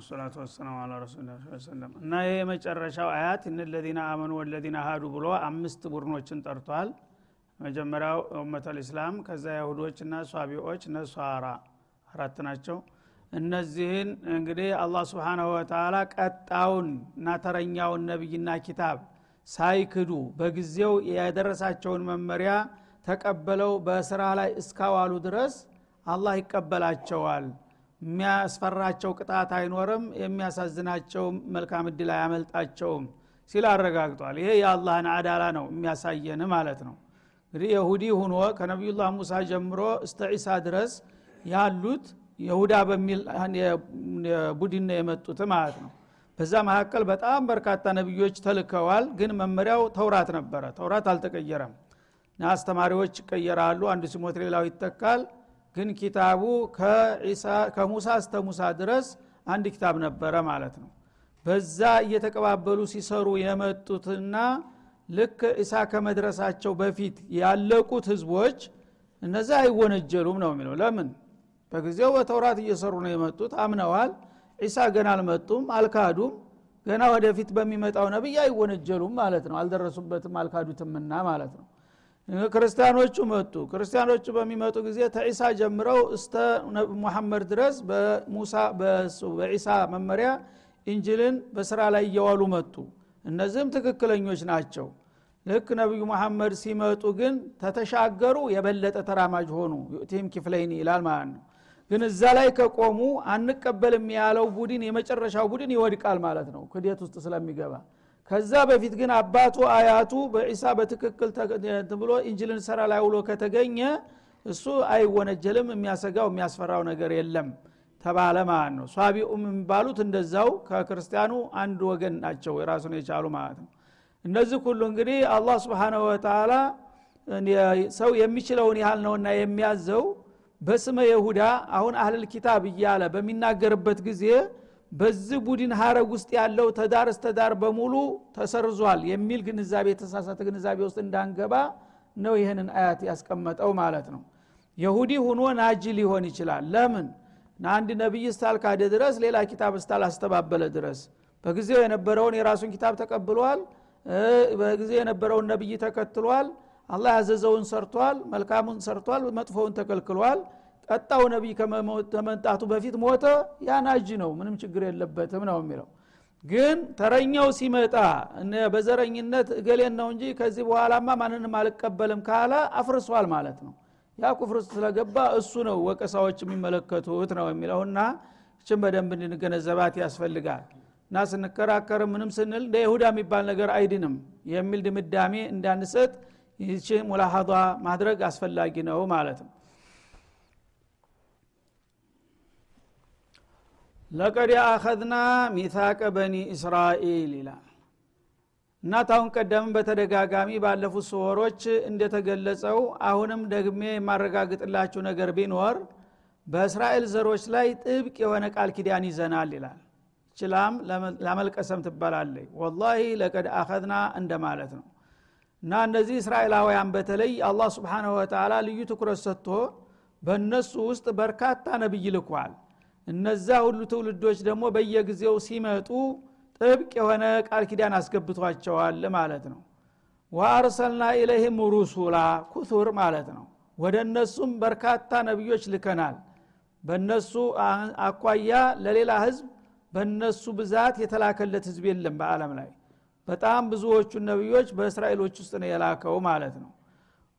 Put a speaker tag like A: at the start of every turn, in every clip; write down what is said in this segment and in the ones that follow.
A: ወሰላቱ ወሰላሙ አላ ረሱላ እና ይህ የመጨረሻው አያት እነ ለዚነ አመኑ ወለዚነ ሀዱ ብሎ አምስት ቡድኖችን ጠርቷል። መጀመሪያው ኡመት ልእስላም ከዛ ያሁዶች እና ሷቢዎች ነሷራ አራት ናቸው። እነዚህን እንግዲህ አላህ ስብሓናሁ ወተላ ቀጣውን እና ተረኛውን ነቢይና ኪታብ ሳይክዱ በጊዜው የደረሳቸውን መመሪያ ተቀበለው በስራ ላይ እስካዋሉ ድረስ አላህ ይቀበላቸዋል የሚያስፈራቸው ቅጣት አይኖርም የሚያሳዝናቸው መልካም እድል አያመልጣቸውም ሲል አረጋግጧል። ይሄ የአላህን አዳላ ነው የሚያሳየን ማለት ነው። እንግዲህ የሁዲ ሁኖ ከነቢዩላህ ሙሳ ጀምሮ እስተ ዒሳ ድረስ ያሉት የሁዳ በሚል ቡድን የመጡት ማለት ነው። በዛ መካከል በጣም በርካታ ነቢዮች ተልከዋል ግን መመሪያው ተውራት ነበረ። ተውራት አልተቀየረም። አስተማሪዎች ይቀየራሉ አንዱ ሲሞት ሌላው ይተካል ግን ኪታቡ ከሙሳ እስተ ሙሳ ድረስ አንድ ኪታብ ነበረ ማለት ነው። በዛ እየተቀባበሉ ሲሰሩ የመጡትና ልክ ኢሳ ከመድረሳቸው በፊት ያለቁት ህዝቦች እነዛ አይወነጀሉም ነው የሚለው። ለምን? በጊዜው በተውራት እየሰሩ ነው የመጡት አምነዋል። ዒሳ ገና አልመጡም አልካዱም። ገና ወደፊት በሚመጣው ነቢይ አይወነጀሉም ማለት ነው። አልደረሱበትም አልካዱትምና ማለት ነው ክርስቲያኖቹ መጡ። ክርስቲያኖቹ በሚመጡ ጊዜ ተዒሳ ጀምረው እስተ ሙሐመድ ድረስ በሙሳ በዒሳ መመሪያ ኢንጅልን በስራ ላይ እየዋሉ መጡ። እነዚህም ትክክለኞች ናቸው። ልክ ነቢዩ መሐመድ ሲመጡ ግን ተተሻገሩ የበለጠ ተራማጅ ሆኑ። ዩእቲህም ኪፍለይን ይላል ማለት ነው። ግን እዛ ላይ ከቆሙ አንቀበልም ያለው ቡድን የመጨረሻው ቡድን ይወድቃል ማለት ነው። ክደት ውስጥ ስለሚገባ ከዛ በፊት ግን አባቱ አያቱ በዒሳ በትክክል ብሎ ኢንጅልን ሰራ ላይ ውሎ ከተገኘ እሱ አይወነጀልም የሚያሰጋው የሚያስፈራው ነገር የለም ተባለ ማለት ነው። ሷቢኡም የሚባሉት እንደዛው ከክርስቲያኑ አንድ ወገን ናቸው የራሱን የቻሉ ማለት ነው። እነዚህ ሁሉ እንግዲህ አላህ ስብሓንሁ ወተላ ሰው የሚችለውን ያህል ነውና የሚያዘው በስመ ይሁዳ አሁን አህልል ኪታብ እያለ በሚናገርበት ጊዜ በዚህ ቡድን ሀረግ ውስጥ ያለው ተዳር እስተዳር በሙሉ ተሰርዟል የሚል ግንዛቤ የተሳሳተ ግንዛቤ ውስጥ እንዳንገባ ነው ይህንን አያት ያስቀመጠው ማለት ነው። የሁዲ ሁኖ ናጂ ሊሆን ይችላል። ለምን? አንድ ነቢይ እስታልካደ ድረስ ሌላ ኪታብ እስታላስተባበለ ድረስ። በጊዜው የነበረውን የራሱን ኪታብ ተቀብሏል። በጊዜ የነበረውን ነቢይ ተከትሏል። አላህ ያዘዘውን ሰርቷል መልካሙን ሰርቷል መጥፎውን ተከልክሏል ቀጣው ነቢይ ከመምጣቱ በፊት ሞተ ያናጅ ነው ምንም ችግር የለበትም ነው የሚለው። ግን ተረኛው ሲመጣ በዘረኝነት እገሌን ነው እንጂ ከዚህ በኋላማ ማንንም አልቀበልም ካለ አፍርሷል ማለት ነው። ያ ኩፍር ስለገባ እሱ ነው ወቀሳዎች የሚመለከቱት ነው የሚለውና እችን በደንብ እንድንገነዘባት ያስፈልጋል። እና ስንከራከር ምንም ስንል እንደ ይሁዳ የሚባል ነገር አይድንም የሚል ድምዳሜ እንዳንሰጥ ይህች ሙላሀዷ ማድረግ አስፈላጊ ነው ማለት ነው ለቀድ አኸዝና ሚታቀ በኒ እስራኤል ይላል። እና ታሁን ቀደምም በተደጋጋሚ ባለፉት ሰወሮች እንደተገለጸው አሁንም ደግሜ የማረጋግጥላችሁ ነገር ቢኖር በእስራኤል ዘሮች ላይ ጥብቅ የሆነ ቃል ኪዳን ይዘናል ይላል። ችላም ላመልቀሰም ትባላለይ ወላሂ ለቀድ አኸዝና እንደማለት ነው። እና እነዚህ እስራኤላውያን በተለይ አላህ ስብሓንሁ ወተላ ልዩ ትኩረት ሰጥቶ በእነሱ ውስጥ በርካታ ነቢይ ልኳል እነዛ ሁሉ ትውልዶች ደግሞ በየጊዜው ሲመጡ ጥብቅ የሆነ ቃል ኪዳን አስገብቷቸዋል ማለት ነው። ወአርሰልና ኢለይህም ሩሱላ ኩቱር ማለት ነው። ወደ እነሱም በርካታ ነቢዮች ልከናል። በእነሱ አኳያ ለሌላ ህዝብ በእነሱ ብዛት የተላከለት ህዝብ የለም በአለም ላይ። በጣም ብዙዎቹ ነቢዮች በእስራኤሎች ውስጥ ነው የላከው ማለት ነው።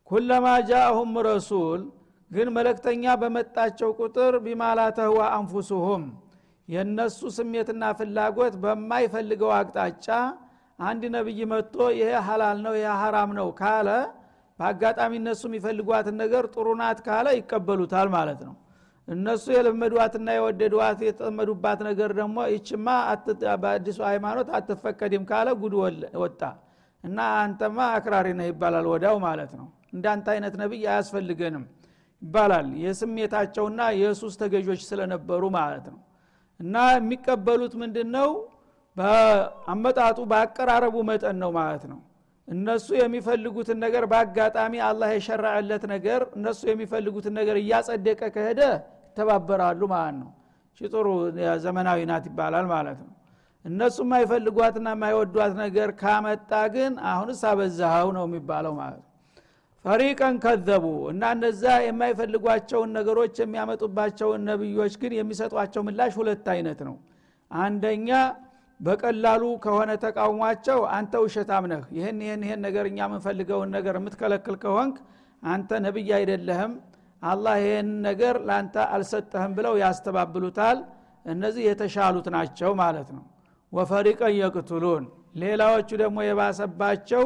A: ኩለማ ጃአሁም ረሱል ግን መለክተኛ በመጣቸው ቁጥር ቢማላ ተህዋ አንፉሱሁም የእነሱ ስሜትና ፍላጎት በማይፈልገው አቅጣጫ አንድ ነቢይ መጥቶ ይሄ ሀላል ነው ይሄ ሀራም ነው ካለ በአጋጣሚ እነሱ የሚፈልጓትን ነገር ጥሩ ናት ካለ ይቀበሉታል ማለት ነው። እነሱ የለመዷትና የወደዷት የተጠመዱባት ነገር ደግሞ ይችማ በአዲሱ ሃይማኖት አትፈቀድም ካለ ጉድ ወጣ። እና አንተማ አክራሪ ነህ ይባላል ወዳው ማለት ነው። እንዳንተ አይነት ነቢይ አያስፈልገንም ይባላል። የስሜታቸውና የሱስ ተገዦች ስለነበሩ ማለት ነው። እና የሚቀበሉት ምንድን ነው በአመጣጡ በአቀራረቡ መጠን ነው ማለት ነው። እነሱ የሚፈልጉትን ነገር በአጋጣሚ አላህ የሸራዕለት ነገር እነሱ የሚፈልጉትን ነገር እያጸደቀ ከሄደ ይተባበራሉ ማለት ነው። ሽጥሩ ዘመናዊ ናት ይባላል ማለት ነው። እነሱ የማይፈልጓትና የማይወዷት ነገር ካመጣ ግን አሁንስ አበዛኸው ነው የሚባለው ማለት ነው ፈሪቀን ከዘቡ እና እነዛ የማይፈልጓቸውን ነገሮች የሚያመጡባቸውን ነቢዮች ግን የሚሰጧቸው ምላሽ ሁለት አይነት ነው። አንደኛ በቀላሉ ከሆነ ተቃውሟቸው አንተ ውሸታም ነህ ይህን ይህን ይህን ነገር እኛ የምንፈልገውን ነገር የምትከለክል ከሆንክ አንተ ነቢይ አይደለህም አላህ ይህን ነገር ለአንተ አልሰጠህም ብለው ያስተባብሉታል። እነዚህ የተሻሉት ናቸው ማለት ነው። ወፈሪቀን የቅትሉን ሌላዎቹ ደግሞ የባሰባቸው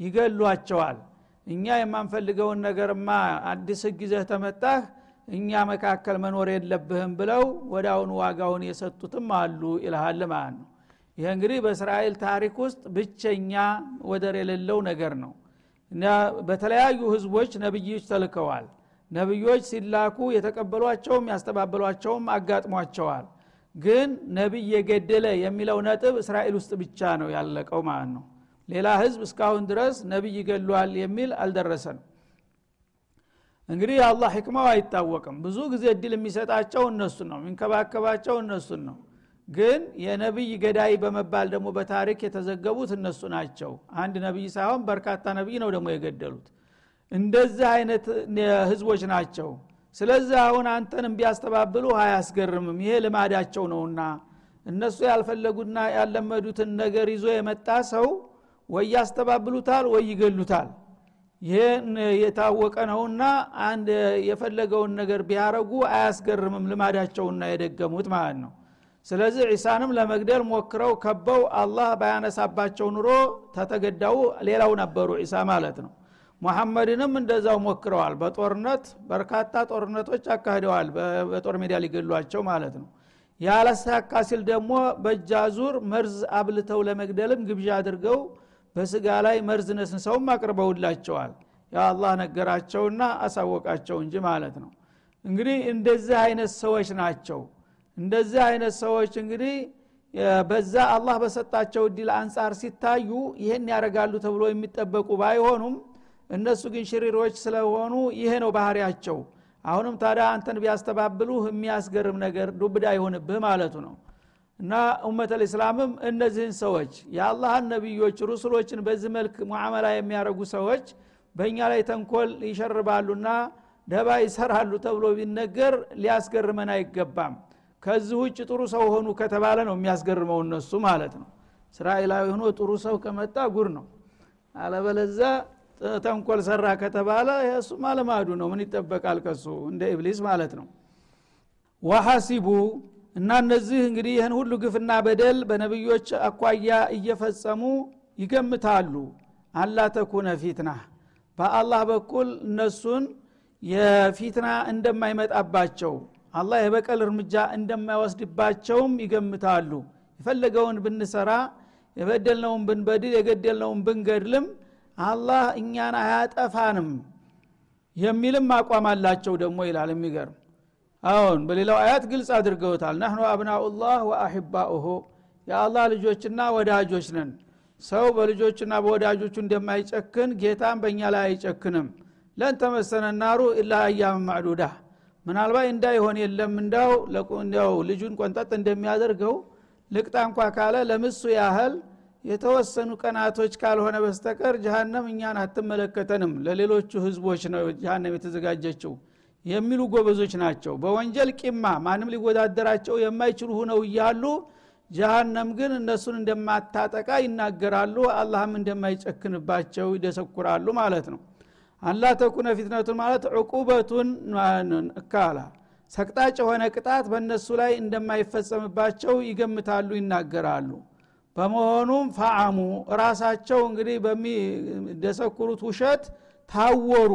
A: ይገሏቸዋል እኛ የማንፈልገውን ነገርማ አዲስ ህግ ይዘህ ተመጣህ እኛ መካከል መኖር የለብህም ብለው አሁኑ ዋጋውን የሰጡትም አሉ ይልሃል ማለት ነው። ይህ እንግዲህ በእስራኤል ታሪክ ውስጥ ብቸኛ ወደር የሌለው ነገር ነው። በተለያዩ ህዝቦች ነብዮች ተልከዋል። ነብዮች ሲላኩ የተቀበሏቸውም ያስተባበሏቸውም አጋጥሟቸዋል። ግን ነቢይ የገደለ የሚለው ነጥብ እስራኤል ውስጥ ብቻ ነው ያለቀው ማለት ነው ሌላ ህዝብ እስካሁን ድረስ ነቢይ ይገሏል የሚል አልደረሰንም። እንግዲህ የአላህ ህክማው አይታወቅም። ብዙ ጊዜ እድል የሚሰጣቸው እነሱን ነው የሚንከባከባቸው እነሱን ነው። ግን የነቢይ ገዳይ በመባል ደግሞ በታሪክ የተዘገቡት እነሱ ናቸው። አንድ ነቢይ ሳይሆን በርካታ ነቢይ ነው ደግሞ የገደሉት። እንደዚህ አይነት ህዝቦች ናቸው። ስለዚህ አሁን አንተን ቢያስተባብሉ አያስገርምም። ይሄ ልማዳቸው ነውና እነሱ ያልፈለጉና ያለመዱትን ነገር ይዞ የመጣ ሰው ወይ ያስተባብሉታል ወይ ይገሉታል። ይህን የታወቀ ነውና አንድ የፈለገውን ነገር ቢያረጉ አያስገርምም ልማዳቸውና የደገሙት ማለት ነው። ስለዚህ ዒሳንም ለመግደል ሞክረው ከበው አላህ ባያነሳባቸው ኑሮ ተተገዳው ሌላው ነበሩ ዒሳ ማለት ነው። ሙሐመድንም እንደዛው ሞክረዋል። በጦርነት በርካታ ጦርነቶች አካሂደዋል በጦር ሜዳ ሊገሏቸው ማለት ነው። ያለሳካ ሲል ደግሞ በእጃዙር መርዝ አብልተው ለመግደልም ግብዣ አድርገው በስጋ ላይ መርዝ ነስንሰውም አቅርበውላቸዋል። ያ አላህ ነገራቸውና አሳወቃቸው እንጂ ማለት ነው። እንግዲህ እንደዚህ አይነት ሰዎች ናቸው። እንደዚህ አይነት ሰዎች እንግዲህ በዛ አላህ በሰጣቸው እድል አንጻር ሲታዩ ይህን ያደርጋሉ ተብሎ የሚጠበቁ ባይሆኑም እነሱ ግን ሽሪሮች ስለሆኑ ይሄ ነው ባህሪያቸው። አሁንም ታዲያ አንተን ቢያስተባብሉህ የሚያስገርም ነገር ዱብዳ አይሆንብህ ማለቱ ነው እና ኡመት ልእስላምም እነዚህን ሰዎች የአላህን ነቢዮች ሩሱሎችን በዚህ መልክ ሙዓመላ የሚያደርጉ ሰዎች በእኛ ላይ ተንኮል ይሸርባሉና ደባ ይሰራሉ ተብሎ ቢነገር ሊያስገርመን አይገባም። ከዚህ ውጭ ጥሩ ሰው ሆኑ ከተባለ ነው የሚያስገርመው እነሱ ማለት ነው። እስራኤላዊ ሆኖ ጥሩ ሰው ከመጣ ጉር ነው። አለበለዛ ተንኮል ሰራ ከተባለ እሱ ማለማዱ ነው። ምን ይጠበቃል ከሱ? እንደ ኢብሊስ ማለት ነው። ወሐሲቡ እና እነዚህ እንግዲህ ይህን ሁሉ ግፍና በደል በነቢዮች አኳያ እየፈጸሙ ይገምታሉ። አላ ተኩነ ፊትና በአላህ በኩል እነሱን የፊትና እንደማይመጣባቸው አላህ የበቀል እርምጃ እንደማይወስድባቸውም ይገምታሉ። የፈለገውን ብንሰራ የበደልነውን ብንበድል የገደልነውን ብንገድልም አላህ እኛን አያጠፋንም የሚልም አቋም አላቸው ደግሞ ይላል። የሚገርም አሁን በሌላው አያት ግልጽ አድርገውታል። ናህኑ አብናኡላህ ወአሕባኡሁ። የአላህ ልጆችና ወዳጆች ነን። ሰው በልጆችና በወዳጆቹ እንደማይጨክን ጌታም በእኛ ላይ አይጨክንም። ለን ተመሰነ ናሩ ኢላ አያም ማዕዱዳ። ምናልባት እንዳይሆን የለም እንዳው እንዳው ልጁን ቆንጠጥ እንደሚያደርገው ልቅጣ እንኳ ካለ ለምሱ ያህል የተወሰኑ ቀናቶች ካልሆነ በስተቀር ጀሃነም እኛን አትመለከተንም። ለሌሎቹ ህዝቦች ነው ጀሃነም የተዘጋጀችው የሚሉ ጎበዞች ናቸው። በወንጀል ቂማ ማንም ሊወዳደራቸው የማይችሉ ሁነው እያሉ ጀሃነም ግን እነሱን እንደማታጠቃ ይናገራሉ አላህም እንደማይጨክንባቸው ይደሰኩራሉ ማለት ነው። አላ ተኩነ ፊትነቱን ማለት ዕቁበቱን እካላ ሰቅጣጭ የሆነ ቅጣት በእነሱ ላይ እንደማይፈጸምባቸው ይገምታሉ ይናገራሉ። በመሆኑም ፈአሙ ራሳቸው እንግዲህ በሚደሰኩሩት ውሸት ታወሩ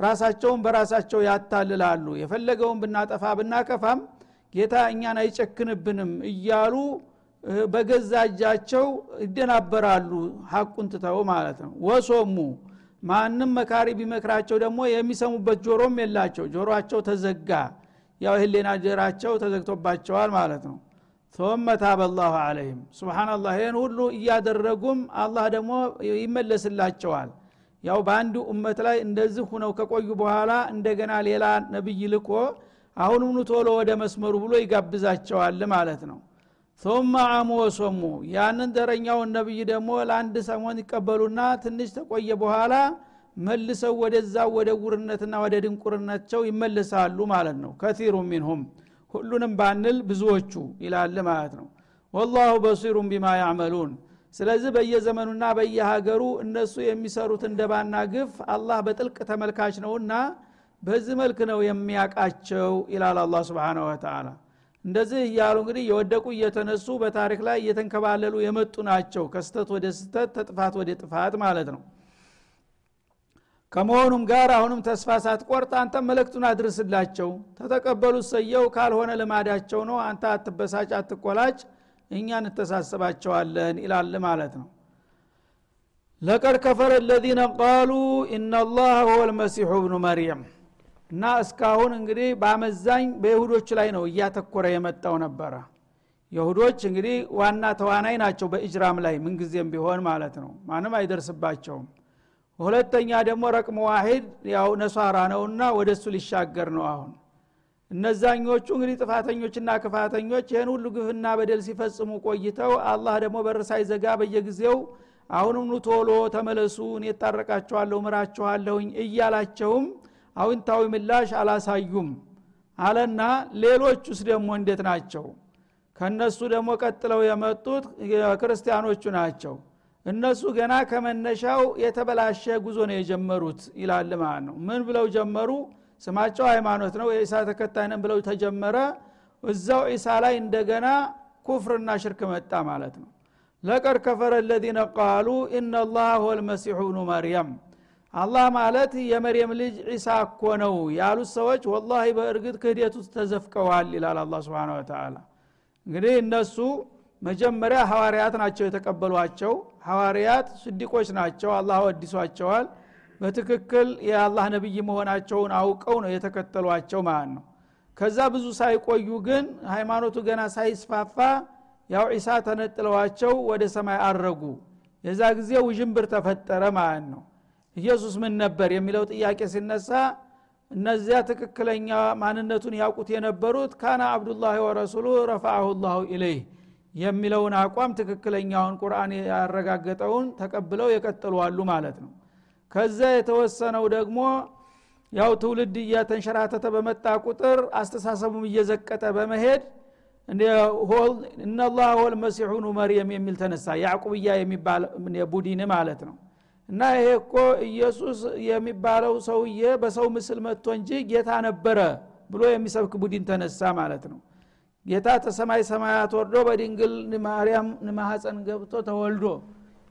A: ራሳቸውን በራሳቸው ያታልላሉ የፈለገውን ብናጠፋ ብናከፋም ጌታ እኛን አይጨክንብንም እያሉ በገዛ እጃቸው ይደናበራሉ ሀቁን ትተው ማለት ነው ወሶሙ ማንም መካሪ ቢመክራቸው ደግሞ የሚሰሙበት ጆሮም የላቸው ጆሮቸው ተዘጋ ያው ህሌና ጀራቸው ተዘግቶባቸዋል ማለት ነው ثم تاب الله عليهم ስብሓናላህ ይህን ሁሉ እያደረጉም አላህ ደግሞ ይመለስላቸዋል ያው በአንድ ኡመት ላይ እንደዚህ ሁነው ከቆዩ በኋላ እንደገና ሌላ ነብይ ልኮ አሁንም ኑ ቶሎ ወደ መስመሩ ብሎ ይጋብዛቸዋል ማለት ነው። ثم አሙ ወሶሙ። ያንን ደረኛውን ነብይ ደግሞ ለአንድ ሰሞን ይቀበሉና ትንሽ ተቆየ በኋላ መልሰው ወደዛ ወደ ጉርነትና ወደ ድንቁርነቸው ይመልሳሉ ማለት ነው። ከቲሩ ሚንሁም ሁሉንም ባንል ብዙዎቹ ይላል ማለት ነው። ወላሁ በሲሩን ቢማ ያዕመሉን ስለዚህ በየዘመኑና በየሀገሩ እነሱ የሚሰሩት እንደባና ግፍ አላህ በጥልቅ ተመልካች ነውና በዚህ መልክ ነው የሚያቃቸው ይላል አላ ስብን ወተላ እንደዚህ እያሉ እንግዲህ የወደቁ እየተነሱ በታሪክ ላይ እየተንከባለሉ የመጡ ናቸው። ከስተት ወደ ስተት ተጥፋት ወደ ጥፋት ማለት ነው። ከመሆኑም ጋር አሁንም ተስፋ ሳትቆርጥ አንተ መለክቱን አድርስላቸው። ተተቀበሉት ሰየው ካልሆነ ልማዳቸው ነው። አንተ አትበሳጭ አትቆላጭ እኛ እንተሳሰባቸዋለን ይላል ማለት ነው። ለቀድ ከፈረ ለዚነ ቃሉ እናላህ ሁወ ልመሲሑ ብኑ መርየም። እና እስካሁን እንግዲህ በአመዛኝ በይሁዶች ላይ ነው እያተኮረ የመጣው ነበረ። ይሁዶች እንግዲህ ዋና ተዋናይ ናቸው በእጅራም ላይ ምንጊዜም ቢሆን ማለት ነው። ማንም አይደርስባቸውም። ሁለተኛ ደግሞ ረቅም ዋሂድ ያው ነሷራ ነውና ወደ እሱ ሊሻገር ነው አሁን እነዛኞቹ እንግዲህ ጥፋተኞችና ክፋተኞች ይህን ሁሉ ግፍና በደል ሲፈጽሙ ቆይተው አላህ ደግሞ በር ሳይዘጋ በየጊዜው አሁንም ኑ ቶሎ ተመለሱ እኔ ታረቃችኋለሁ ምራችኋለሁኝ እያላቸውም አውንታዊ ምላሽ አላሳዩም አለና ሌሎቹስ ደግሞ እንዴት ናቸው? ከነሱ ደግሞ ቀጥለው የመጡት ክርስቲያኖቹ ናቸው። እነሱ ገና ከመነሻው የተበላሸ ጉዞ ነው የጀመሩት ይላል ማለት ነው። ምን ብለው ጀመሩ ስማቸው ሃይማኖት ነው የኢሳ ተከታይ ነን ብለው ተጀመረ። እዛው ኢሳ ላይ እንደገና ኩፍርና ሽርክ መጣ ማለት ነው። ለቀድ ከፈረ ለዚነ ቃሉ ኢናላህ ሁወ ልመሲሑ ብኑ መርየም። አላህ ማለት የመርየም ልጅ ዒሳ እኮ ነው ያሉት ሰዎች ወላሂ በእርግጥ ክህደት ውስጥ ተዘፍቀዋል ይላል አላ ስብን ወተላ እንግዲህ እነሱ መጀመሪያ ሐዋርያት ናቸው የተቀበሏቸው። ሐዋርያት ስዲቆች ናቸው። አላህ ወዲሷቸዋል በትክክል የአላህ ነቢይ መሆናቸውን አውቀው ነው የተከተሏቸው ማለት ነው። ከዛ ብዙ ሳይቆዩ ግን ሃይማኖቱ ገና ሳይስፋፋ ያው ዒሳ ተነጥለዋቸው ወደ ሰማይ አረጉ። የዛ ጊዜ ውዥንብር ተፈጠረ ማለት ነው። ኢየሱስ ምን ነበር የሚለው ጥያቄ ሲነሳ እነዚያ ትክክለኛ ማንነቱን ያውቁት የነበሩት ካና አብዱላህ ወረሱሉ ረፋአሁ ላሁ ኢለይህ የሚለውን አቋም ትክክለኛውን ቁርአን ያረጋገጠውን ተቀብለው የቀጠሉ አሉ ማለት ነው ከዛ የተወሰነው ደግሞ ያው ትውልድ እያተንሸራተተ በመጣ ቁጥር አስተሳሰቡም እየዘቀጠ በመሄድ እነላህ ወል መሲሑኑ መርየም የሚል ተነሳ። ያዕቁብያ የሚባል ቡድን ማለት ነው። እና ይሄ እኮ ኢየሱስ የሚባለው ሰውዬ በሰው ምስል መጥቶ እንጂ ጌታ ነበረ ብሎ የሚሰብክ ቡድን ተነሳ ማለት ነው። ጌታ ተሰማይ ሰማያት ወርዶ በድንግል ማርያም ማሐፀን ገብቶ ተወልዶ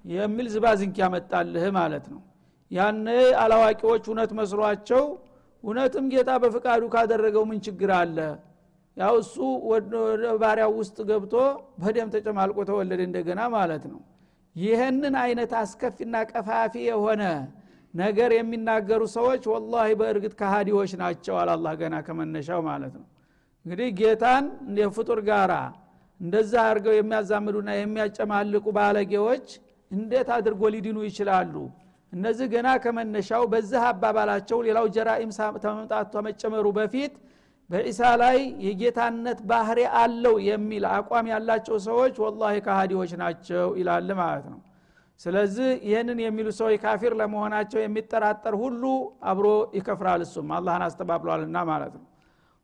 A: የሚል ዝባዝንክ ያመጣልህ ማለት ነው ያነ አላዋቂዎች እውነት መስሏቸው እውነትም ጌታ በፍቃዱ ካደረገው ምን ችግር አለ? ያው እሱ ባሪያው ውስጥ ገብቶ በደም ተጨማልቆ ተወለደ እንደገና ማለት ነው። ይህንን አይነት አስከፊና ቀፋፊ የሆነ ነገር የሚናገሩ ሰዎች ወላሂ በእርግጥ ከሃዲዎች ናቸው አላላህ ገና ከመነሻው ማለት ነው። እንግዲህ ጌታን የፍጡር ጋራ እንደዛ አድርገው የሚያዛምዱና የሚያጨማልቁ ባለጌዎች እንዴት አድርጎ ሊድኑ ይችላሉ እነዚህ ገና ከመነሻው በዚህ አባባላቸው ሌላው ጀራኢም ተመምጣቱ ተመጨመሩ በፊት በኢሳ ላይ የጌታነት ባህሪ አለው የሚል አቋም ያላቸው ሰዎች ወላሂ ካሃዲዎች ናቸው ይላል ማለት ነው። ስለዚህ ይህንን የሚሉ ሰዎች ካፊር ለመሆናቸው የሚጠራጠር ሁሉ አብሮ ይከፍራል እሱም አላህን አስተባብሏልና ማለት ነው።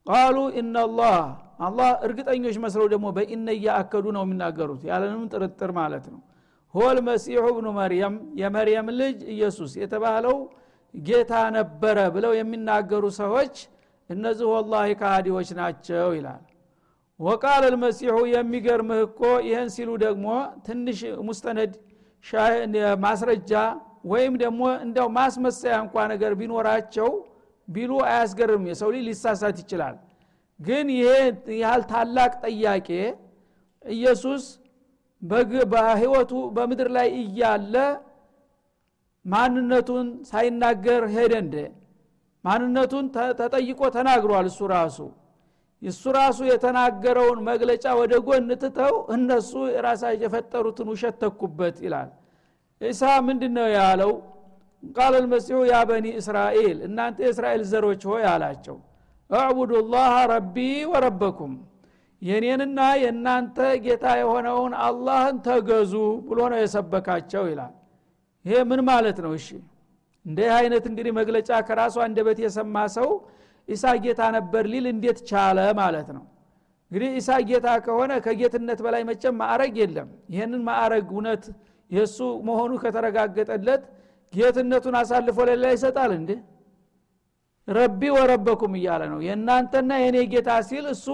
A: ቃሉ ኢናላህ አላህ እርግጠኞች መስለው ደግሞ በኢነ እያአከዱ ነው የሚናገሩት ያለንም ጥርጥር ማለት ነው ሆል መሲሑ ብኑ መርየም የመርየም ልጅ ኢየሱስ የተባለው ጌታ ነበረ ብለው የሚናገሩ ሰዎች እነዚህ ወላሂ ካሃዲዎች ናቸው ይላል። ወቃል ልመሲሑ የሚገርምህ እኮ ይህን ሲሉ ደግሞ ትንሽ ሙስተነድ ማስረጃ ወይም ደግሞ እንደው ማስመሰያ እንኳ ነገር ቢኖራቸው ቢሉ አያስገርም የሰው ልጅ ሊሳሳት ይችላል። ግን ይሄ ያህል ታላቅ ጥያቄ ኢየሱስ በህይወቱ በምድር ላይ እያለ ማንነቱን ሳይናገር ሄደ እንደ ማንነቱን ተጠይቆ ተናግሯል እሱ ራሱ። እሱ ራሱ የተናገረውን መግለጫ ወደ ጎን ትተው እነሱ ራሳቸው የፈጠሩትን ውሸት ተኩበት ይላል። ኢሳ ምንድን ነው ያለው? ቃል ልመሲሑ ያ በኒ እስራኤል እናንተ የእስራኤል ዘሮች ሆይ አላቸው።
B: እዕቡዱ ላህ ረቢ ወረበኩም የኔንና የእናንተ ጌታ የሆነውን አላህን ተገዙ ብሎ ነው የሰበካቸው ይላል። ይሄ ምን ማለት ነው? እሺ እንዲህ አይነት እንግዲህ መግለጫ ከራሱ አንደበት የሰማ ሰው ኢሳ ጌታ ነበር ሊል እንዴት ቻለ ማለት ነው? እንግዲህ ኢሳ ጌታ ከሆነ ከጌትነት በላይ መቼም ማዕረግ የለም። ይህንን ማዕረግ እውነት የእሱ መሆኑ ከተረጋገጠለት ጌትነቱን አሳልፎ ለሌላ ይሰጣል እንዴ ረቢ ወረበኩም እያለ ነው። የእናንተና የእኔ ጌታ ሲል እሱ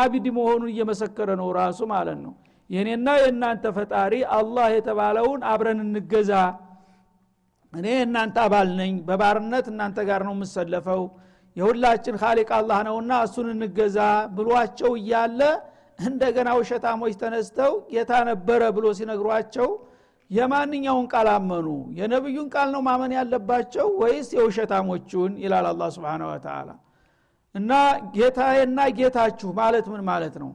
B: አቢድ መሆኑን እየመሰከረ ነው ራሱ ማለት ነው። የእኔና የእናንተ ፈጣሪ አላህ የተባለውን አብረን እንገዛ። እኔ የእናንተ አባል ነኝ። በባርነት እናንተ ጋር ነው የምሰለፈው። የሁላችን ካሊቅ አላህ ነውና እሱን እንገዛ ብሏቸው እያለ እንደገና ውሸታሞች ተነስተው ጌታ ነበረ ብሎ ሲነግሯቸው የማንኛውን ቃል አመኑ? የነቢዩን ቃል ነው ማመን ያለባቸው ወይስ የውሸታሞቹን? ይላል አላ ስብን ወተላ እና ጌታዬና ጌታችሁ ማለት ምን ማለት ነው?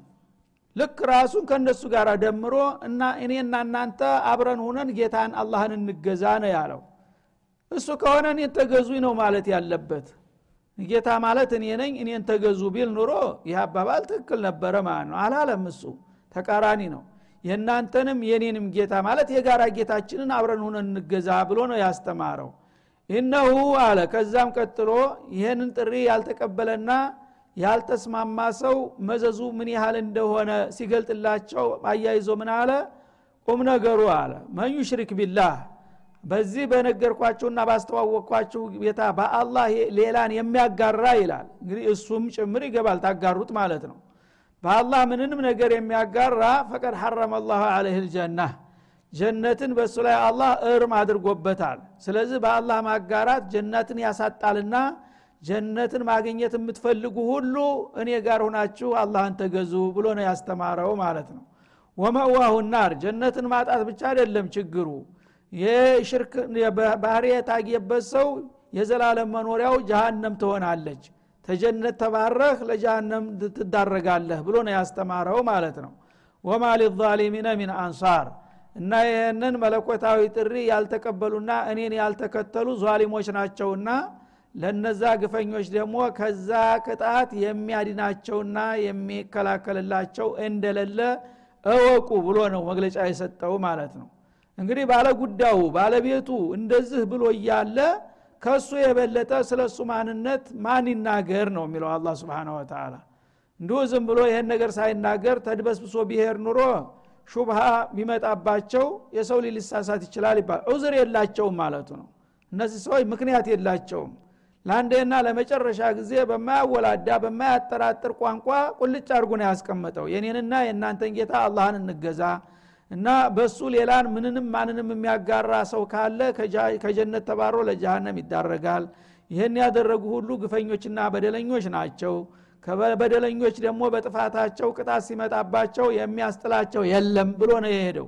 B: ልክ ራሱን ከእነሱ ጋር ደምሮ እና እኔና እናንተ አብረን ሁነን ጌታን አላህን እንገዛ ነው ያለው። እሱ ከሆነ እኔን ተገዙኝ ነው ማለት ያለበት። ጌታ ማለት እኔ ነኝ እኔን ተገዙ ቢል ኑሮ ይህ አባባል ትክክል ነበረ ማለት ነው። አላለም እሱ። ተቃራኒ ነው የእናንተንም የኔንም ጌታ ማለት የጋራ ጌታችንን አብረን ሁነን እንገዛ ብሎ ነው ያስተማረው። እነሁ አለ። ከዛም ቀጥሎ ይህንን ጥሪ ያልተቀበለና ያልተስማማ ሰው መዘዙ ምን ያህል እንደሆነ ሲገልጥላቸው አያይዞ ምን አለ? ቁም ነገሩ አለ። መን ዩሽሪክ ቢላህ? በዚህ በነገርኳችሁና ባስተዋወቅኳችሁ ጌታ በአላህ ሌላን የሚያጋራ ይላል። እንግዲህ እሱም ጭምር ይገባል። ታጋሩት ማለት ነው በአላህ ምንንም ነገር የሚያጋራ ፈቀድ ሐረመ ላሁ አለህ ጀነትን በእሱ ላይ አላህ እርም አድርጎበታል። ስለዚህ በአላህ ማጋራት ጀነትን ያሳጣልና ጀነትን ማግኘት የምትፈልጉ ሁሉ እኔ ጋር ሁናችሁ አላህን ተገዙ ብሎ ነው ያስተማረው ማለት ነው። ወመዋሁ ናር። ጀነትን ማጣት ብቻ አይደለም ችግሩ። የሽርክ ባህሪ የታየበት ሰው የዘላለም መኖሪያው ጀሃነም ትሆናለች ተጀነት ተባረህ ለጀሃነም ትዳረጋለህ ብሎ ነው ያስተማረው ማለት ነው። ወማ ሊዛሊሚነ ሚን አንሳር። እና ይህንን መለኮታዊ ጥሪ ያልተቀበሉና እኔን ያልተከተሉ ዟሊሞች ናቸውና ለነዛ ግፈኞች ደግሞ ከዛ ቅጣት የሚያድናቸውና የሚከላከልላቸው እንደሌለ እወቁ ብሎ ነው መግለጫ የሰጠው ማለት ነው። እንግዲህ ባለጉዳዩ ባለቤቱ እንደዚህ ብሎ እያለ ከሱ የበለጠ ስለ እሱ ማንነት ማን ይናገር ነው የሚለው አላ ስብን ወተላ እንዲሁ ዝም ብሎ ይህን ነገር ሳይናገር ተድበስብሶ ቢሄር ኑሮ ሹብሃ ቢመጣባቸው የሰው ልጅ ሊሳሳት ይችላል ይባል። ዑዝር የላቸውም ማለቱ ነው። እነዚህ ሰዎች ምክንያት የላቸውም። ለአንዴና ለመጨረሻ ጊዜ በማያወላዳ በማያጠራጥር ቋንቋ ቁልጭ አድርጎ ነው ያስቀመጠው። የኔንና የእናንተን ጌታ አላህን እንገዛ እና በሱ ሌላን ምንንም ማንንም የሚያጋራ ሰው ካለ ከጀነት ተባሮ ለጀሃነም ይዳረጋል። ይህን ያደረጉ ሁሉ ግፈኞችና በደለኞች ናቸው። ከበደለኞች ደግሞ በጥፋታቸው ቅጣት ሲመጣባቸው የሚያስጥላቸው የለም ብሎ ነው የሄደው።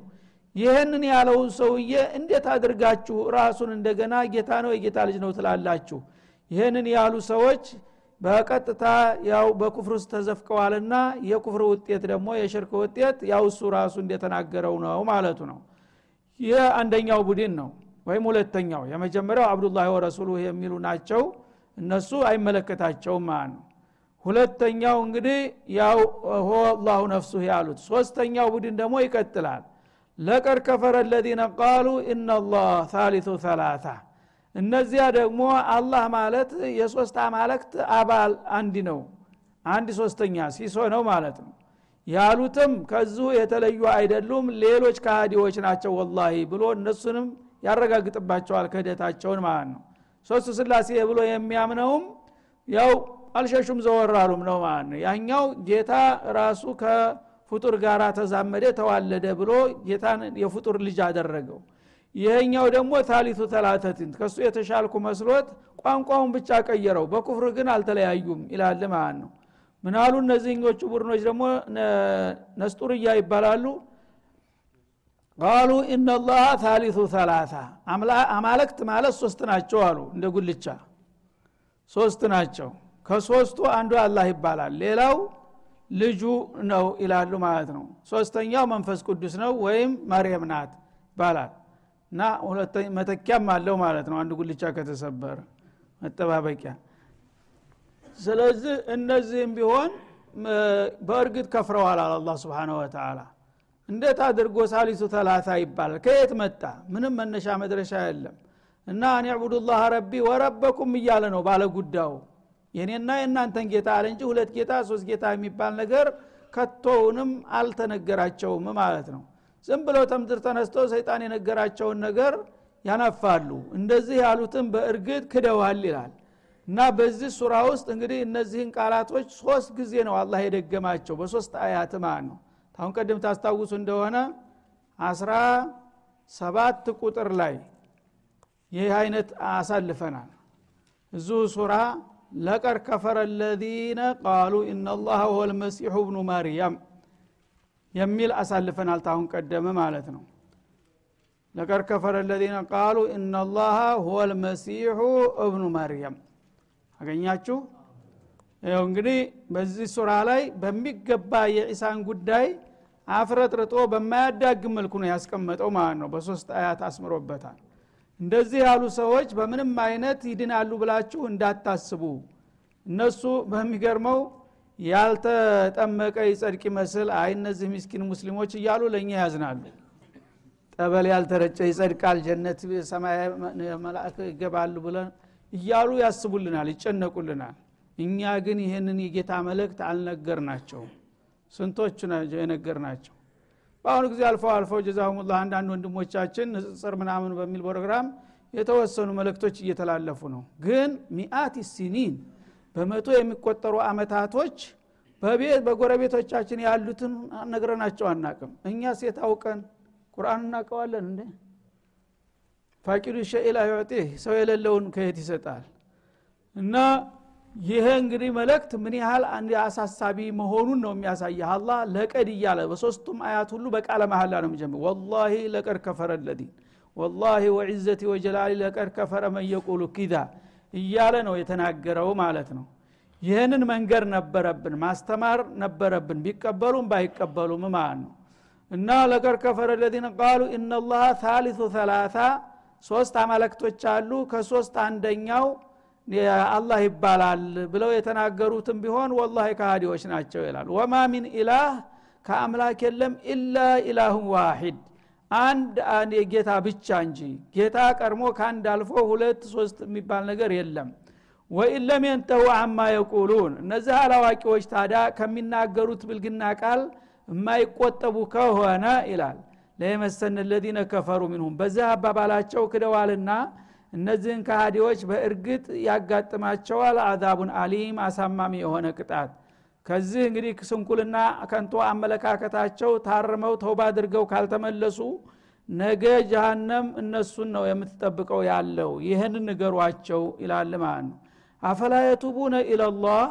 B: ይህንን ያለውን ሰውዬ እንዴት አድርጋችሁ ራሱን እንደገና ጌታ ነው የጌታ ልጅ ነው ትላላችሁ? ይህንን ያሉ ሰዎች በቀጥታ ያው በኩፍር ውስጥ ተዘፍቀዋልና የኩፍር ውጤት ደግሞ የሽርክ ውጤት ያው እሱ ራሱ እንደተናገረው ነው ማለቱ ነው። ይህ አንደኛው ቡድን ነው ወይም ሁለተኛው የመጀመሪያው አብዱላህ ወረሱሉ የሚሉ ናቸው። እነሱ አይመለከታቸውም ማለት ነው። ሁለተኛው እንግዲህ ያው ሆ አላሁ ነፍሱ ያሉት ሶስተኛው ቡድን ደግሞ ይቀጥላል። ለቀድ ከፈረ ለዚነ ቃሉ ኢናላህ ታሊቱ ተላታ እነዚያ ደግሞ አላህ ማለት የሶስት አማለክት አባል አንድ ነው። አንድ ሶስተኛ ሲሶ ነው ማለት ነው። ያሉትም ከዚሁ የተለዩ አይደሉም። ሌሎች ካሃዲዎች ናቸው ወላሂ ብሎ እነሱንም ያረጋግጥባቸዋል ክህደታቸውን ማለት ነው። ሶስቱ ስላሴ ብሎ የሚያምነውም ያው አልሸሹም ዘወራሉም ነው ማለት ነው። ያኛው ጌታ ራሱ ከፍጡር ጋር ተዛመደ ተዋለደ ብሎ ጌታን የፍጡር ልጅ አደረገው ይሄኛው ደግሞ ታሊቱ ተላተትን ከሱ የተሻልኩ መስሎት ቋንቋውን ብቻ ቀየረው። በኩፍር ግን አልተለያዩም ይላል ማለት ነው። ምናሉ እነዚህኞቹ ቡድኖች ደግሞ? ነስጡርያ ይባላሉ። ቃሉ ኢነላህ ታሊቱ ተላታ አማለክት ማለት ሶስት ናቸው አሉ እንደ ጉልቻ። ሶስት ናቸው። ከሶስቱ አንዱ አላህ ይባላል። ሌላው ልጁ ነው ይላሉ ማለት ነው። ሶስተኛው መንፈስ ቅዱስ ነው ወይም መርየም ናት ይባላል እና መተኪያም አለው ማለት ነው። አንድ ጉልቻ ከተሰበረ መጠባበቂያ። ስለዚህ እነዚህም ቢሆን በእርግጥ ከፍረዋል አለ አላ ስብን ወተላ እንዴት አድርጎ ሳሊሱ ተላታ ይባላል? ከየት መጣ? ምንም መነሻ መድረሻ የለም። እና አን ዕቡዱላህ ረቢ ወረበኩም እያለ ነው ባለ ጉዳዩ። የኔና የእናንተን ጌታ አለ እንጂ ሁለት ጌታ ሶስት ጌታ የሚባል ነገር ከቶውንም አልተነገራቸውም ማለት ነው ዝም ብለው ተምድር ተነስተው ሰይጣን የነገራቸውን ነገር ያነፋሉ። እንደዚህ ያሉትን በእርግጥ ክደዋል ይላል። እና በዚህ ሱራ ውስጥ እንግዲህ እነዚህን ቃላቶች ሶስት ጊዜ ነው አላህ የደገማቸው። በሶስት አያት ማለት ነው። ታሁን ቀደም ታስታውሱ እንደሆነ አስራ ሰባት ቁጥር ላይ ይህ አይነት አሳልፈናል። እዙ ሱራ ለቀድ ከፈረ ለዚነ ቃሉ ኢናላህ ሁወ ልመሲሑ ብኑ መርያም የሚል አሳልፈናል ታሁን ቀደም ማለት ነው። ለቀድ ከፈረ ለዚነ ቃሉ ኢናላህ ሁወ ልመሲሑ እብኑ መርያም አገኛችሁ? ይው እንግዲህ በዚህ ሱራ ላይ በሚገባ የዒሳን ጉዳይ አፍረጥርጦ በማያዳግም መልኩ ነው ያስቀመጠው ማለት ነው። በሶስት አያት አስምሮበታል። እንደዚህ ያሉ ሰዎች በምንም አይነት ይድናሉ ብላችሁ እንዳታስቡ። እነሱ በሚገርመው ያልተጠመቀ ይጸድቅ ይመስል አይ እነዚህ ምስኪን ሙስሊሞች እያሉ ለእኛ ያዝናሉ። ጠበል ያልተረጨ ይጸድቃል ጀነት ሰማይ መላእክ ይገባሉ ብለን እያሉ ያስቡልናል ይጨነቁልናል። እኛ ግን ይህንን የጌታ መልእክት አልነገርናቸውም። ስንቶቹ የነገር ናቸው በአሁኑ ጊዜ አልፈው አልፈው ጀዛሁሙላ አንዳንድ ወንድሞቻችን ንጽጽር ምናምን በሚል ፕሮግራም የተወሰኑ መልእክቶች እየተላለፉ ነው። ግን ሚአት ሲኒን በመቶ የሚቆጠሩ አመታቶች በቤት በጎረቤቶቻችን ያሉትን ነግረናቸው አናቅም እኛ ሴት አውቀን ቁርአን እናውቀዋለን እንዴ? ፋቂዱ ሸኢላ ዩዕጢህ ሰው የሌለውን ከየት ይሰጣል? እና ይሄ እንግዲህ መልእክት ምን ያህል አሳሳቢ መሆኑን ነው የሚያሳየ አላ ለቀድ እያለ በሶስቱም አያት ሁሉ በቃለ መሀላ ነው የሚጀምር ወላሂ ለቀድ ከፈረ ለዲን ወላሂ ወዕዘቲ ወጀላሊ ለቀድ ከፈረ መን የቁሉ ኪዛ እያለ ነው የተናገረው ማለት ነው። ይህንን መንገር ነበረብን ማስተማር ነበረብን ቢቀበሉም ባይቀበሉም ማለት ነው። እና ለቀድ ከፈረ ለዚነ ቃሉ ኢናላህ ታሊቱ ተላታ ሶስት አማለክቶች አሉ። ከሶስት አንደኛው አላህ ይባላል ብለው የተናገሩትም ቢሆን ወላሂ ከሃዲዎች ናቸው ይላል። ወማ ሚን ኢላህ ከአምላክ የለም ኢላ ኢላሁን ዋሂድ አንድ ጌታ ብቻ እንጂ ጌታ ቀድሞ ከአንድ አልፎ ሁለት ሶስት የሚባል ነገር የለም። ወኢን ለም የንተሁ አማ የቁሉን። እነዚህ አላዋቂዎች ታዲያ ከሚናገሩት ብልግና ቃል የማይቆጠቡ ከሆነ ይላል። ለየመሰን ለዚነ ከፈሩ ሚንሁም። በዚህ አባባላቸው ክደዋልና እነዚህን ከሃዲዎች በእርግጥ ያጋጥማቸዋል። አዛቡን አሊም አሳማሚ የሆነ ቅጣት ከዚህ እንግዲህ ስንኩልና ከንቶ አመለካከታቸው ታርመው ተውባ አድርገው ካልተመለሱ ነገ ጀሃነም እነሱን ነው የምትጠብቀው ያለው። ይህን ንገሯቸው ይላል ማለት ነው። አፈላ የቱቡነ ኢለላህ?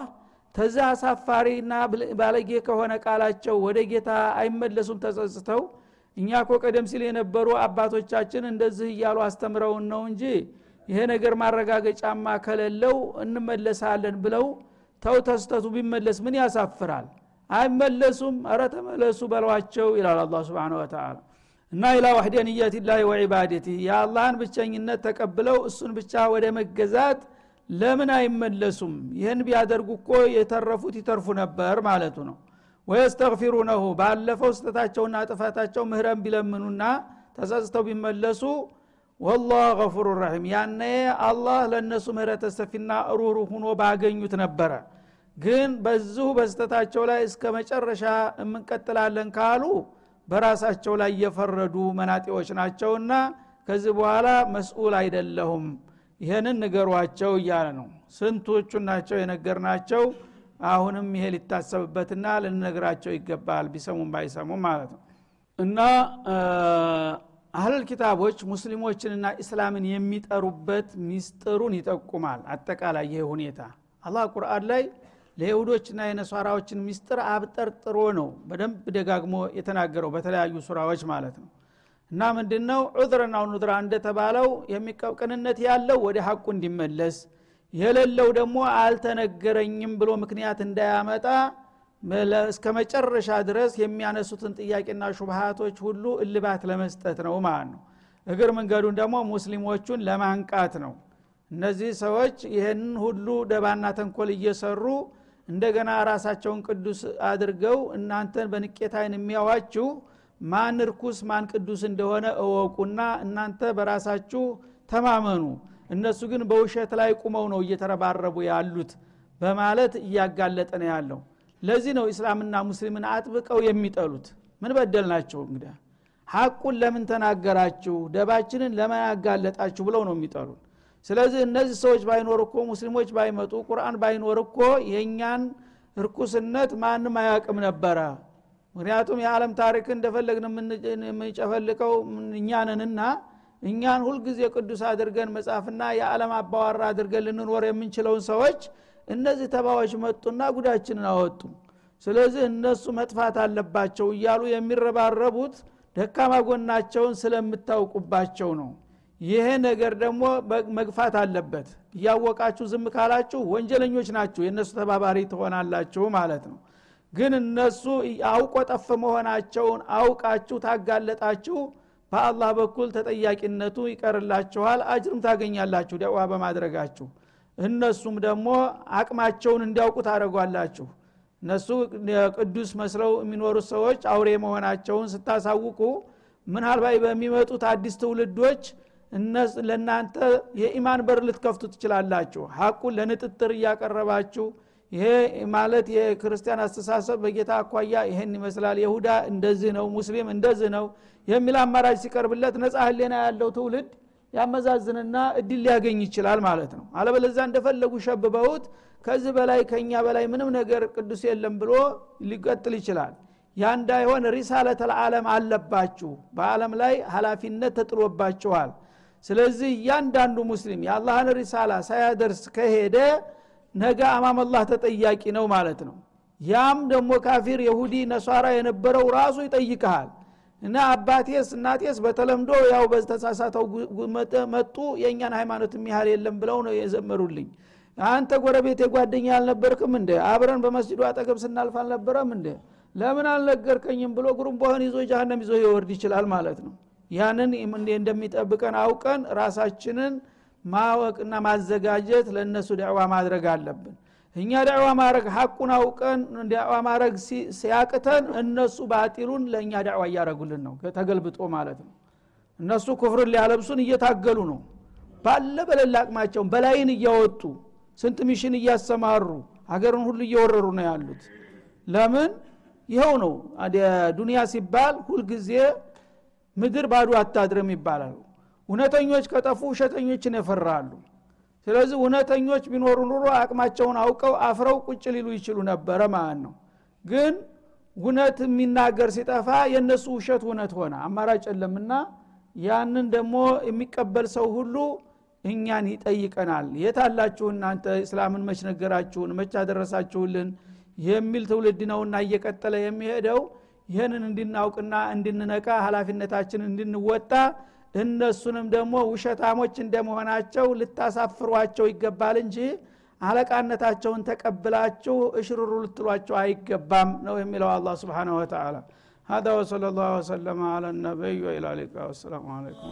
B: ተዛ አሳፋሪና ባለጌ ከሆነ ቃላቸው ወደ ጌታ አይመለሱም ተጸጽተው። እኛ ኮ ቀደም ሲል የነበሩ አባቶቻችን እንደዚህ እያሉ አስተምረውን ነው እንጂ ይሄ ነገር ማረጋገጫማ ከሌለው እንመለሳለን ብለው ተው ተስተቱ ቢመለስ ምን ያሳፍራል? አይመለሱም? አረ ተመለሱ በሏቸው ይላል አላ ስብን ወተላ እና ኢላ ዋሕደንየት ላህ ወዒባደቲ የአላህን ብቸኝነት ተቀብለው እሱን ብቻ ወደ መገዛት ለምን አይመለሱም? ይህን ቢያደርጉ እኮ የተረፉት ይተርፉ ነበር ማለቱ ነው። ወየስተግፊሩነሁ ባለፈው ስተታቸውና ጥፋታቸው ምህረን ቢለምኑና ተጸጽተው ቢመለሱ ወላህ ገፉሩ ረሒም ያነ አላህ ለእነሱ ምህረተ ሰፊና ሩሩ ሁኖ ባገኙት ነበረ ግን በዚሁ በስተታቸው ላይ እስከ መጨረሻ የምንቀጥላለን ካሉ በራሳቸው ላይ የፈረዱ መናጤዎች ናቸውና ከዚህ በኋላ መስኡል አይደለሁም። ይህንን ንገሯቸው እያለ ነው። ስንቶቹን ናቸው የነገርናቸው? አሁንም ይሄ ሊታሰብበትና ልንነግራቸው ይገባል። ቢሰሙም ባይሰሙም ማለት ነው። እና አህለል ኪታቦች ሙስሊሞችንና እስላምን የሚጠሩበት ሚስጥሩን ይጠቁማል። አጠቃላይ ይሄ ሁኔታ አላህ ቁርአን ላይ ለይሁዶችና የነሷራዎችን ሚስጥር አብጠርጥሮ ነው በደንብ ደጋግሞ የተናገረው በተለያዩ ሱራዎች ማለት ነው። እና ምንድነው? ዑዝርና ኑድራ እንደተባለው የሚቀቅንነት ያለው ወደ ሐቁ እንዲመለስ የሌለው ደግሞ አልተነገረኝም ብሎ ምክንያት እንዳያመጣ እስከ መጨረሻ ድረስ የሚያነሱትን ጥያቄና ሹብሃቶች ሁሉ እልባት ለመስጠት ነው ማለት ነው። እግር መንገዱን ደግሞ ሙስሊሞቹን ለማንቃት ነው። እነዚህ ሰዎች ይህንን ሁሉ ደባና ተንኮል እየሰሩ እንደገና ራሳቸውን ቅዱስ አድርገው እናንተን በንቄት አይን የሚያዋችሁ ማን ርኩስ ማን ቅዱስ እንደሆነ እወቁና እናንተ በራሳችሁ ተማመኑ። እነሱ ግን በውሸት ላይ ቁመው ነው እየተረባረቡ ያሉት በማለት እያጋለጠ ነው ያለው። ለዚህ ነው እስላምና ሙስሊምን አጥብቀው የሚጠሉት። ምን በደል ናቸው እንግዲህ? ሐቁን ለምን ተናገራችሁ? ደባችንን ለምን ያጋለጣችሁ? ብለው ነው የሚጠሉን ስለዚህ እነዚህ ሰዎች ባይኖር እኮ ሙስሊሞች ባይመጡ ቁርአን ባይኖር እኮ የእኛን እርኩስነት ማንም አያቅም ነበረ። ምክንያቱም የዓለም ታሪክ እንደፈለግን የምንጨፈልቀው እኛንንና እኛን ሁልጊዜ ቅዱስ አድርገን መጻፍና የዓለም አባዋራ አድርገን ልንኖር የምንችለውን ሰዎች እነዚህ ተባዎች መጡና ጉዳችንን አወጡ። ስለዚህ እነሱ መጥፋት አለባቸው እያሉ የሚረባረቡት ደካማ ጎናቸውን ስለምታውቁባቸው ነው ይሄ ነገር ደግሞ መግፋት አለበት። እያወቃችሁ ዝም ካላችሁ ወንጀለኞች ናችሁ የእነሱ ተባባሪ ትሆናላችሁ ማለት ነው። ግን እነሱ አውቆ ጠፍ መሆናቸውን አውቃችሁ ታጋለጣችሁ በአላህ በኩል ተጠያቂነቱ ይቀርላችኋል አጅርም ታገኛላችሁ ደዋ በማድረጋችሁ። እነሱም ደግሞ አቅማቸውን እንዲያውቁ ታደረጓላችሁ እነሱ ቅዱስ መስለው የሚኖሩት ሰዎች አውሬ መሆናቸውን ስታሳውቁ ምናልባት በሚመጡት አዲስ ትውልዶች ለእናንተ የኢማን በር ልትከፍቱ ትችላላችሁ። ሀቁን ለንጥጥር እያቀረባችሁ ይሄ ማለት የክርስቲያን አስተሳሰብ በጌታ አኳያ ይሄን ይመስላል። የሁዳ እንደዚህ ነው ሙስሊም እንደዚህ ነው የሚል አማራጭ ሲቀርብለት ነጻ ህሌና ያለው ትውልድ ያመዛዝንና እድል ሊያገኝ ይችላል ማለት ነው። አለበለዛ እንደፈለጉ ሸብበውት ከዚህ በላይ ከኛ በላይ ምንም ነገር ቅዱስ የለም ብሎ ሊቀጥል ይችላል። ያ እንዳይሆን ሪሳለት ልዓለም አለባችሁ። በአለም ላይ ሀላፊነት ተጥሎባችኋል ስለዚህ እያንዳንዱ ሙስሊም የአላህን ሪሳላ ሳያደርስ ከሄደ ነገ አማም አላህ ተጠያቂ ነው ማለት ነው። ያም ደግሞ ካፊር የሁዲ ነሷራ የነበረው ራሱ ይጠይቀሃል እና አባቴስ እናቴስ በተለምዶ ያው በተሳሳተው መጡ የእኛን ሃይማኖት የሚያህል የለም ብለው ነው የዘመሩልኝ። አንተ ጎረቤት የጓደኛ አልነበርክም እንደ አብረን በመስጅዱ አጠገብ ስናልፍ አልነበረም እንደ ለምን አልነገርከኝም ብሎ ጉሩምቦህን ይዞ ጃሃንም ይዞ ይወርድ ይችላል ማለት ነው ያንን እንደሚጠብቀን አውቀን ራሳችንን ማወቅና ማዘጋጀት ለእነሱ ዳዕዋ ማድረግ አለብን። እኛ ዳዕዋ ማድረግ ሐቁን አውቀን ዳዕዋ ማድረግ ሲያቅተን እነሱ ባጢሉን ለእኛ ዳዕዋ እያደረጉልን ነው። ተገልብጦ ማለት ነው። እነሱ ኩፍርን ሊያለብሱን እየታገሉ ነው። ባለ በሌለ አቅማቸውን ቢሊየን እያወጡ ስንት mission እያሰማሩ ሀገርን ሁሉ እየወረሩ ነው ያሉት። ለምን? ይኸው ነው። ዱኒያ ሲባል ሁልጊዜ ምድር ባዶ አታድርም ይባላሉ። እውነተኞች ከጠፉ ውሸተኞችን ያፈራሉ ስለዚህ እውነተኞች ቢኖሩ ኑሮ አቅማቸውን አውቀው አፍረው ቁጭ ሊሉ ይችሉ ነበረ ማለት ነው። ግን እውነት የሚናገር ሲጠፋ የእነሱ ውሸት እውነት ሆነ አማራጭ የለምና ያንን ደግሞ የሚቀበል ሰው ሁሉ እኛን ይጠይቀናል። የት አላችሁ እናንተ? እስላምን መች ነገራችሁን? መች አደረሳችሁልን? የሚል ትውልድ ነውና እየቀጠለ የሚሄደው ይህንን እንድናውቅና እንድንነቃ ሀላፊነታችን እንድንወጣ እነሱንም ደግሞ ውሸታሞች እንደመሆናቸው ልታሳፍሯቸው ይገባል እንጂ አለቃነታቸውን ተቀብላችሁ እሽሩሩ ልትሏቸው አይገባም ነው የሚለው አላ ስብሓንሁ ወተላ هذا وصلى الله وسلم على النبي وإلى اللقاء والسلام عليكم